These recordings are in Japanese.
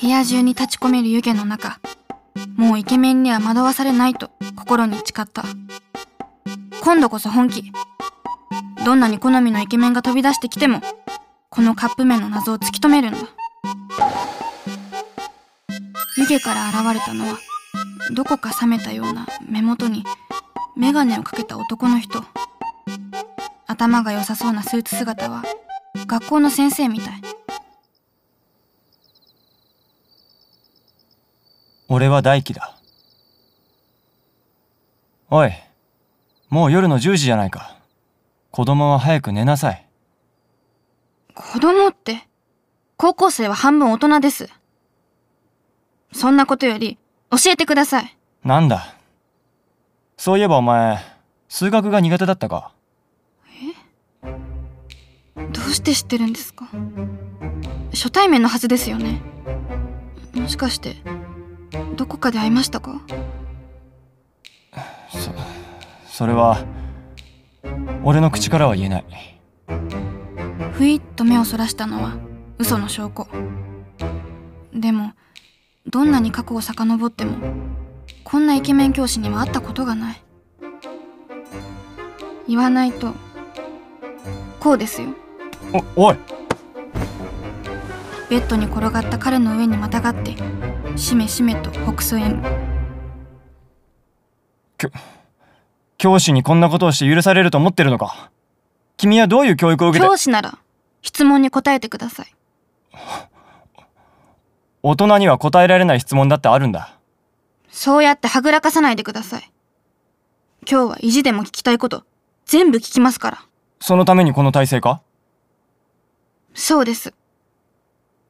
部屋中に立ち込める湯気の中もうイケメンには惑わされないと心に誓った。今度こそ本気。どんなに好みのイケメンが飛び出してきてもこのカップ麺の謎を突き止めるんだ。湯気から現れたのはどこか冷めたような目元に眼鏡をかけた男の人。頭が良さそうなスーツ姿は学校の先生みたい。俺は大輝だ。おいもう夜の10時じゃないか。子供は早く寝なさい。子供って？高校生は半分大人です。そんなことより教えてください。なんだ？そういえばお前数学が苦手だったか？どうして知ってるんですか？初対面のはずですよね。もしかしてどこかで会いましたか？そそれは俺の口からは言えない。ふいっと目をそらしたのは嘘の証拠。でもどんなに過去を遡ってもこんなイケメン教師には会ったことがない。言わないとこうですよおおい。ベッドに転がった彼の上にまたがってしめしめと北総へ。教師にこんなことをして許されると思ってるのか？君はどういう教育を受けて？教師なら質問に答えてください。大人には答えられない質問だってあるんだ。そうやってはぐらかさないでください。今日は意地でも聞きたいこと全部聞きますから。そのためにこの体勢か？そうです。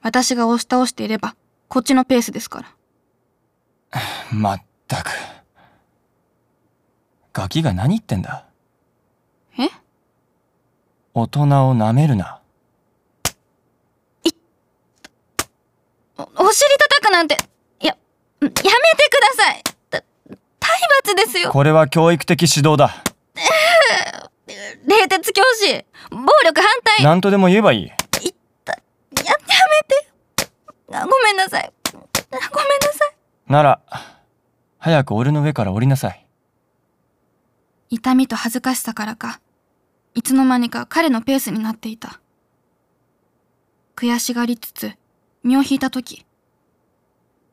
私が押し倒していればこっちのペースですから。まったく。ガキが何言ってんだ？え？大人を舐めるな。おお尻叩くなんてややめてください。た体罰ですよ。これは教育的指導だ。冷徹教師暴力反対。何とでも言えばいいめて。あごめんなさい。ごめんなさい。なら早く俺の上から降りなさい。痛みと恥ずかしさからかいつの間にか彼のペースになっていた。悔しがりつつ身を引いた時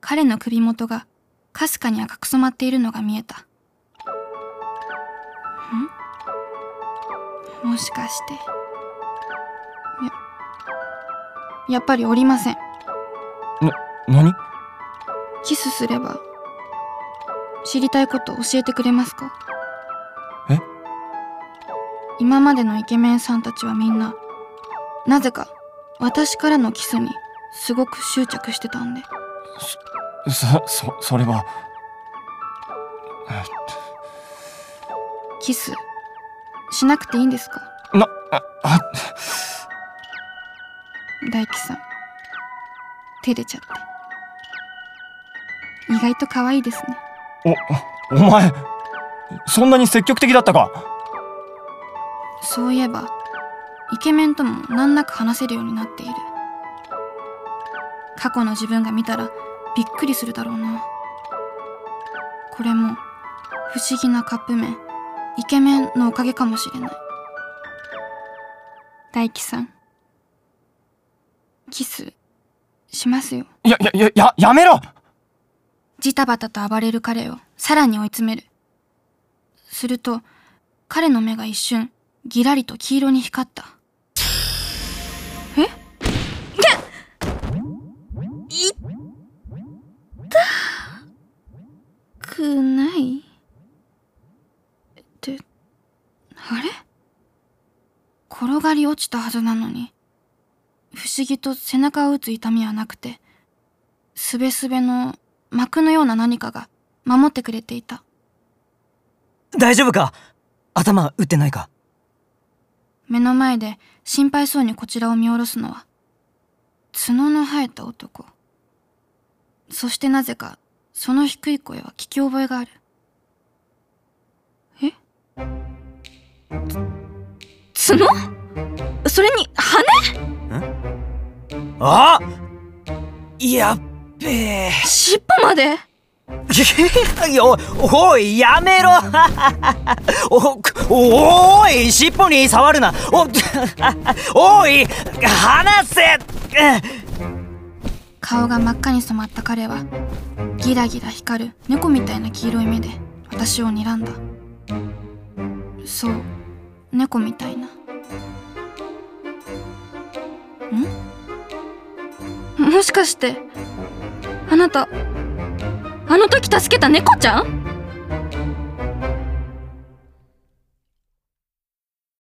彼の首元がかすかに赤く染まっているのが見えた。ん？もしかして。ややっぱりおりません。な何？キスすれば知りたいこと教えてくれますか？え？今までのイケメンさんたちはみんななぜか私からのキスにすごく執着してたんで。そそそれは。キスしなくていいんですか？なああ大輝さん。照れちゃって。意外と可愛いですね。おお前そんなに積極的だったか？そういえばイケメンとも難なく話せるようになっている。過去の自分が見たらびっくりするだろうな。これも不思議なカップ麺。イケメンのおかげかもしれない。大輝さんキスしますよ。やややややめろ！ジタバタと暴れる彼をさらに追い詰める。すると彼の目が一瞬ギラリと黄色に光った。え？い痛くない？ってあれ？転がり落ちたはずなのに不思議と背中を打つ痛みはなくてすべすべの膜のような何かが守ってくれていた。大丈夫か？頭打ってないか？目の前で心配そうにこちらを見下ろすのは角の生えた男。そしてなぜかその低い声は聞き覚えがある。え？つ角？それに鼻あやっべえ。尻尾まで？おおいやめろ。おおおい尻尾に触るな。お おい離せ。顔が真っ赤に染まった彼はギラギラ光る猫みたいな黄色い目で私を睨んだ。そう猫みたいなん？もしかしてあなたあの時助けた猫ちゃん？